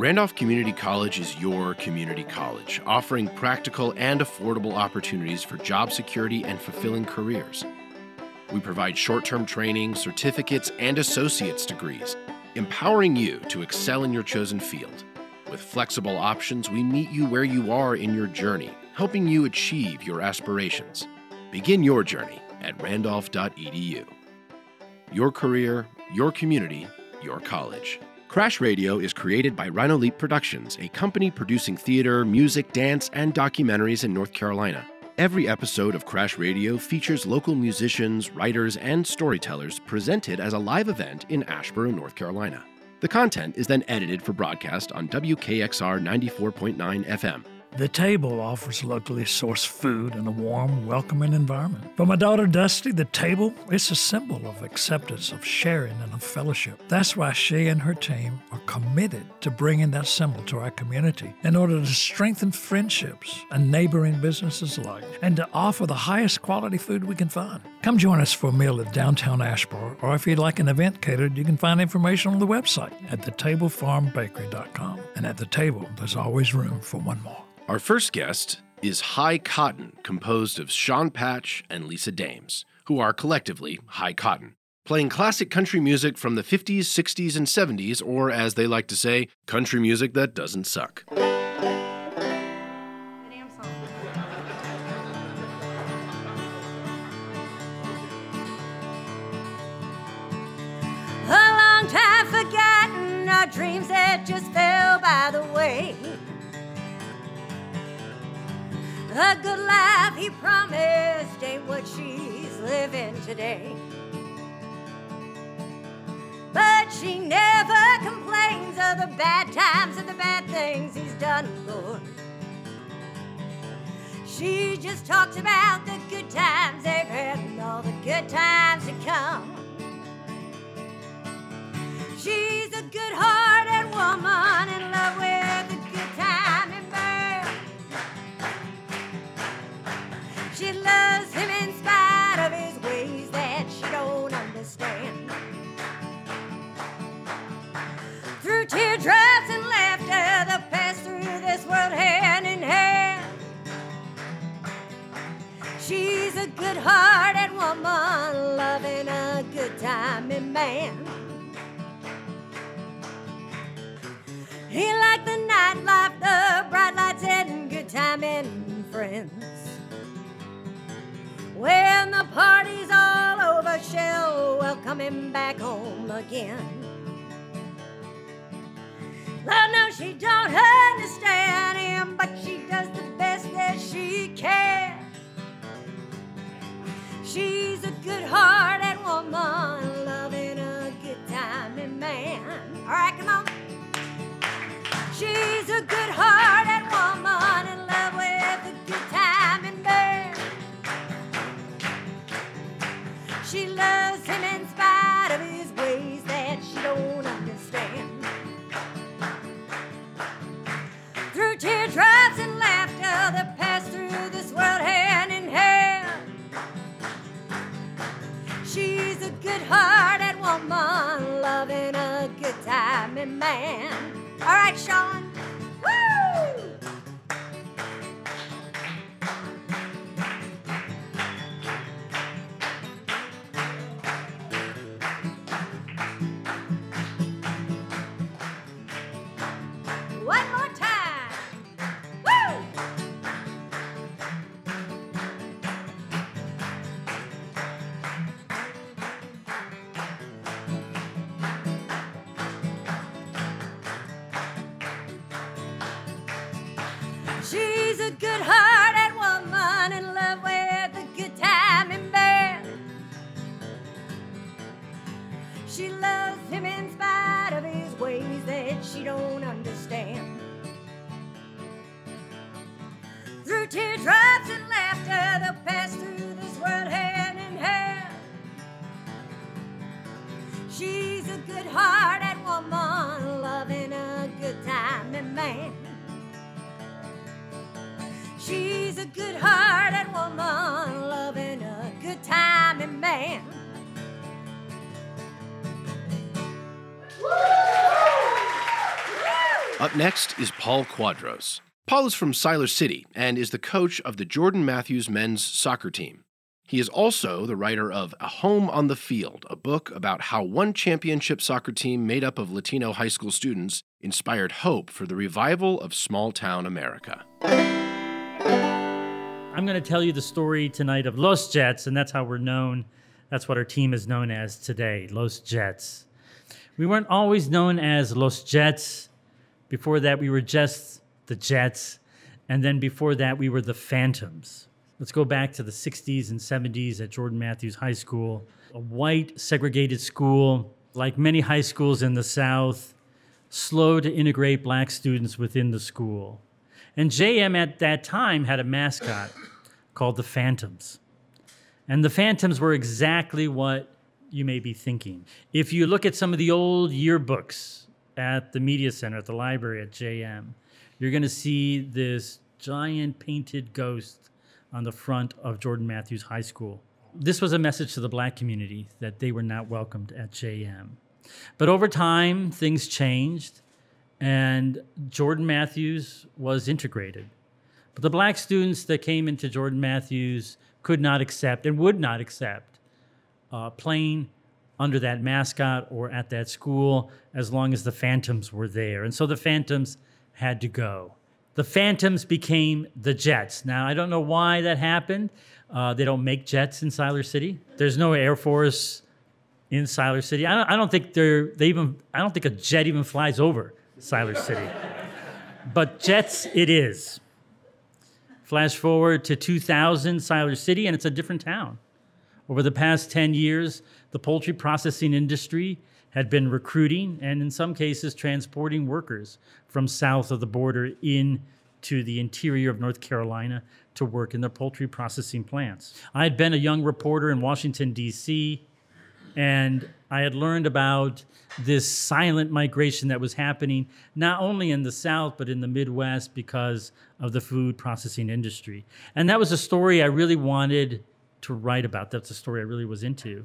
Randolph Community College is your community college, offering practical and affordable opportunities for job security and fulfilling careers. We provide short term training, certificates, and associate's degrees, empowering you to excel in your chosen field. With flexible options, we meet you where you are in your journey, helping you achieve your aspirations. Begin your journey at randolph.edu. Your career, your community, your college. Crash Radio is created by Rhino Leap Productions, a company producing theater, music, dance, and documentaries in North Carolina. Every episode of Crash Radio features local musicians, writers, and storytellers presented as a live event in Asheboro, North Carolina. The content is then edited for broadcast on WKXR 94.9 FM. The table offers locally sourced food in a warm, welcoming environment. For my daughter Dusty, the table is a symbol of acceptance, of sharing, and of fellowship. That's why she and her team are committed to bringing that symbol to our community in order to strengthen friendships and neighboring businesses alike, and to offer the highest quality food we can find. Come join us for a meal at downtown Asheboro, or if you'd like an event catered, you can find information on the website at thetablefarmbakery.com. And at the table, there's always room for one more. Our first guest is High Cotton, composed of Sean Patch and Lisa Dames, who are collectively High Cotton, playing classic country music from the 50s, 60s, and 70s, or as they like to say, country music that doesn't suck. A long time forgotten, our dreams that just fell by the way. A good life he promised ain't what she's living today. But she never complains of the bad times and the bad things he's done, Lord. She just talks about the good times they've had and all the good times to come. She's a good-hearted woman She loves him in spite of his ways that she don't understand. Through teardrops and laughter, they'll pass through this world hand in hand. She's a good-hearted woman, loving a good time and man. He liked the nightlife, the bright lights, and good time and friends. When the party's all over, she'll welcome him back home again. Lord knows she don't understand him, but she does the best that she can. She's a good-hearted woman, loving a good time man. All right, come on. She's a good-hearted good-hearted woman, loving a good time and man. A good-hearted woman in love with a good time and bed. She loves him in spite of his ways that she don't understand. Through teardrops and laughter, they'll pass through this world hand in hand. She's a good-hearted woman, loving a good time and man. A good-hearted woman, loving a good time and man. Up next is Paul Cuadros. Paul is from Siler City and is the coach of the Jordan Matthews men's soccer team. He is also the writer of A Home on the Field, a book about how one championship soccer team made up of Latino high school students inspired hope for the revival of small town America. I'm going to tell you the story tonight of Los Jets, and that's how we're known. That's what our team is known as today, Los Jets. We weren't always known as Los Jets. Before that, we were just the Jets. And then before that, we were the Phantoms. Let's go back to the 60s and 70s at Jordan Matthews High School, a white segregated school, like many high schools in the South, slow to integrate black students within the school. And JM at that time had a mascot called the Phantoms. And the Phantoms were exactly what you may be thinking. If you look at some of the old yearbooks at the Media Center, at the library at JM, you're going to see this giant painted ghost on the front of Jordan Matthews High School. This was a message to the black community that they were not welcomed at JM. But over time, things changed, and Jordan Matthews was integrated. But the black students that came into Jordan Matthews could not accept and would not accept uh, playing under that mascot or at that school as long as the Phantoms were there. And so the Phantoms had to go the Phantoms became the Jets. Now, I don't know why that happened. Uh, they don't make jets in Siler City. There's no Air Force in Siler City. I don't, I don't think they're, they even, I don't think a jet even flies over Siler City. but jets it is. Flash forward to 2000, Siler City, and it's a different town. Over the past 10 years, the poultry processing industry had been recruiting and, in some cases, transporting workers from south of the border in to the interior of North Carolina to work in their poultry processing plants. I had been a young reporter in Washington, D.C., and I had learned about this silent migration that was happening not only in the South, but in the Midwest because of the food processing industry. And that was a story I really wanted to write about. That's a story I really was into.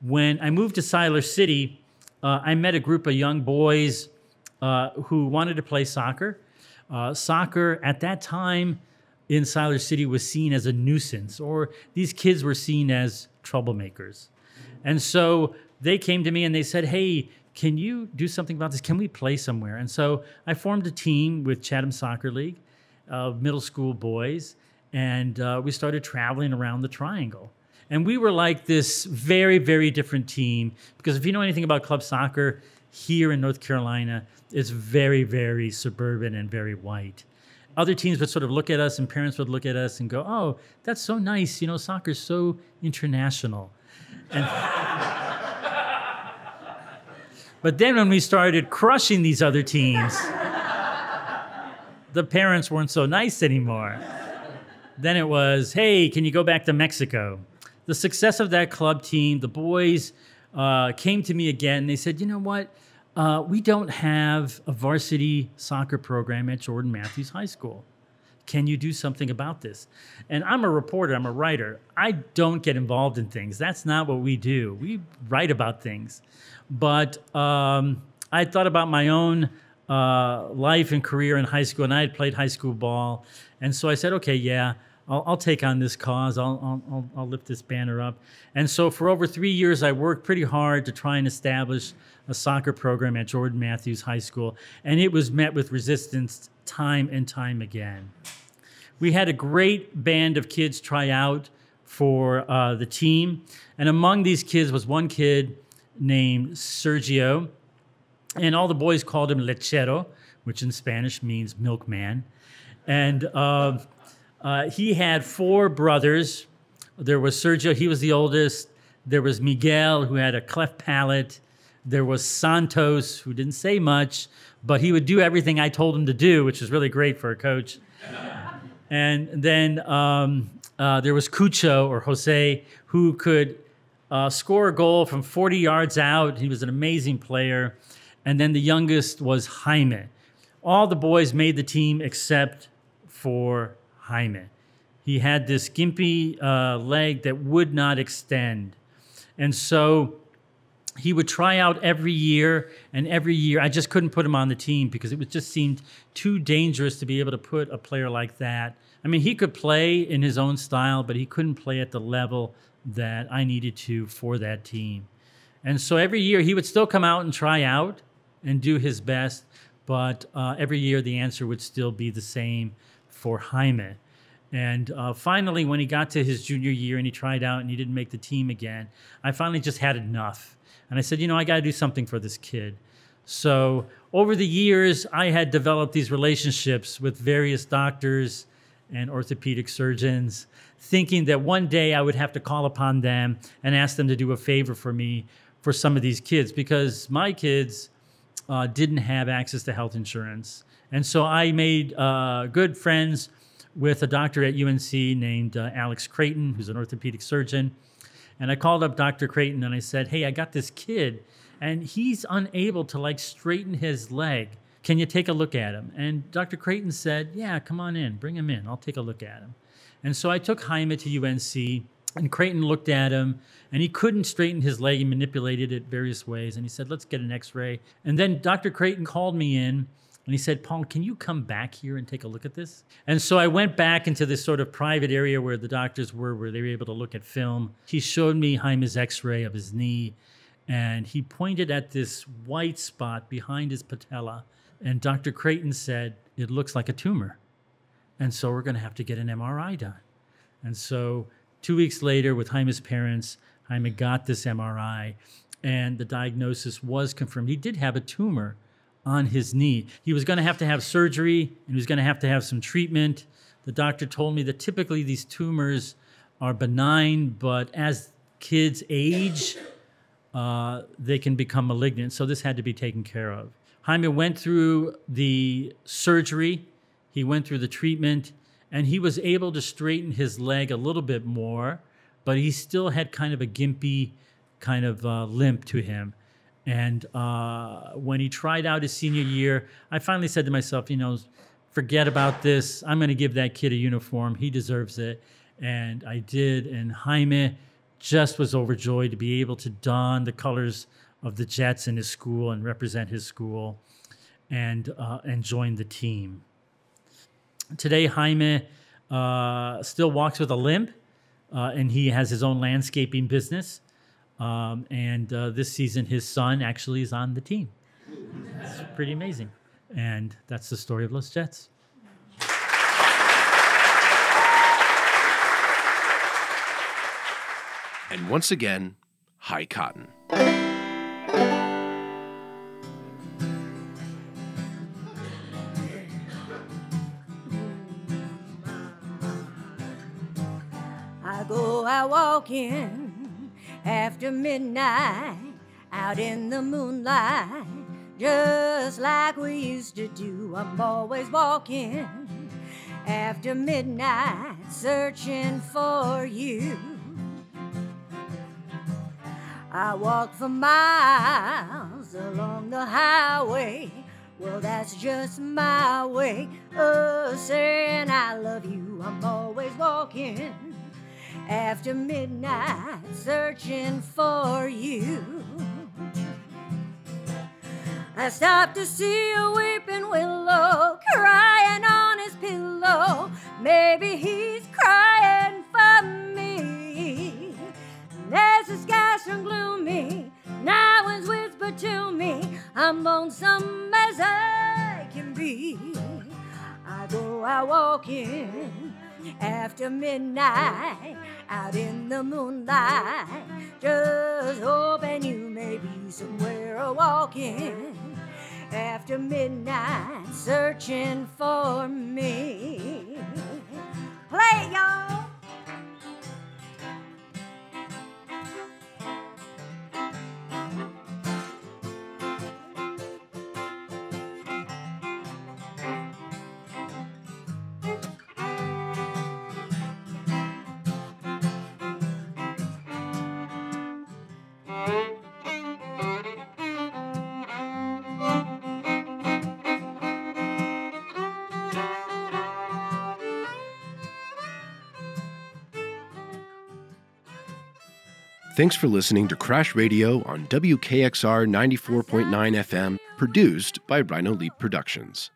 When I moved to Siler City, uh, I met a group of young boys uh, who wanted to play soccer. Uh, soccer at that time in Siler City was seen as a nuisance, or these kids were seen as troublemakers. And so they came to me and they said, Hey, can you do something about this? Can we play somewhere? And so I formed a team with Chatham Soccer League of middle school boys, and uh, we started traveling around the triangle. And we were like this very, very different team because if you know anything about club soccer here in North Carolina, it's very, very suburban and very white. Other teams would sort of look at us and parents would look at us and go, oh, that's so nice. You know, soccer's so international. And but then when we started crushing these other teams, the parents weren't so nice anymore. Then it was, hey, can you go back to Mexico? the success of that club team, the boys uh, came to me again. They said, you know what? Uh, we don't have a varsity soccer program at Jordan Matthews High School. Can you do something about this? And I'm a reporter, I'm a writer. I don't get involved in things. That's not what we do. We write about things. But um, I thought about my own uh, life and career in high school, and I had played high school ball. And so I said, okay, yeah, I'll, I'll, take on this cause. I'll, I'll, I'll lift this banner up. And so for over three years, I worked pretty hard to try and establish a soccer program at Jordan Matthews High School. And it was met with resistance time and time again. We had a great band of kids try out for uh, the team. And among these kids was one kid named Sergio. And all the boys called him Lechero, which in Spanish means milkman. And uh, uh, he had four brothers. There was Sergio, he was the oldest. There was Miguel, who had a cleft palate. There was Santos, who didn't say much, but he would do everything I told him to do, which was really great for a coach. and then um, uh, there was Cucho or Jose, who could uh, score a goal from 40 yards out. He was an amazing player. And then the youngest was Jaime. All the boys made the team except for Jaime. He had this gimpy uh, leg that would not extend. And so he would try out every year, and every year I just couldn't put him on the team because it was just seemed too dangerous to be able to put a player like that. I mean, he could play in his own style, but he couldn't play at the level that I needed to for that team. And so every year he would still come out and try out and do his best, but uh, every year the answer would still be the same for Jaime. And uh, finally, when he got to his junior year and he tried out and he didn't make the team again, I finally just had enough. And I said, you know, I got to do something for this kid. So over the years, I had developed these relationships with various doctors and orthopedic surgeons, thinking that one day I would have to call upon them and ask them to do a favor for me for some of these kids because my kids uh, didn't have access to health insurance. And so I made uh, good friends with a doctor at UNC named uh, Alex Creighton, who's an orthopedic surgeon. And I called up Dr. Creighton and I said, Hey, I got this kid and he's unable to like straighten his leg. Can you take a look at him? And Dr. Creighton said, Yeah, come on in, bring him in. I'll take a look at him. And so I took Jaime to UNC and Creighton looked at him and he couldn't straighten his leg. He manipulated it various ways. And he said, Let's get an x ray. And then Dr. Creighton called me in and he said, Paul, can you come back here and take a look at this? And so I went back into this sort of private area where the doctors were, where they were able to look at film. He showed me Jaime's x ray of his knee and he pointed at this white spot behind his patella. And Dr. Creighton said, It looks like a tumor. And so we're going to have to get an MRI done. And so two weeks later, with Jaime's parents, Jaime got this MRI, and the diagnosis was confirmed. He did have a tumor on his knee. He was going to have to have surgery and he was going to have to have some treatment. The doctor told me that typically these tumors are benign, but as kids age, uh, they can become malignant. So this had to be taken care of. Jaime went through the surgery, he went through the treatment, and he was able to straighten his leg a little bit more, but he still had kind of a gimpy kind of uh, limp to him. And uh, when he tried out his senior year, I finally said to myself, you know, forget about this. I'm going to give that kid a uniform. He deserves it. And I did. And Jaime just was overjoyed to be able to don the colors of the Jets in his school and represent his school and, uh, and join the team. Today, Jaime uh, still walks with a limp, uh, and he has his own landscaping business. Um, and uh, this season, his son actually is on the team. It's pretty amazing. And that's the story of Los Jets. And once again, High Cotton. I go out walking after midnight, out in the moonlight, just like we used to do. I'm always walking after midnight, searching for you. I walk for miles along the highway. Well, that's just my way of saying I love you. I'm always walking after midnight, searching for you. I stopped to see a weeping willow crying on his pillow. Maybe he's crying for me. As the skies turn gloomy, now winds whisper to me, I'm lonesome as I can be. I go out walking after midnight, out in the moonlight, just hoping you may be somewhere a walking after midnight, searching for me. Play, y'all. Thanks for listening to Crash Radio on WKXR 94.9 FM, produced by Rhino Leap Productions.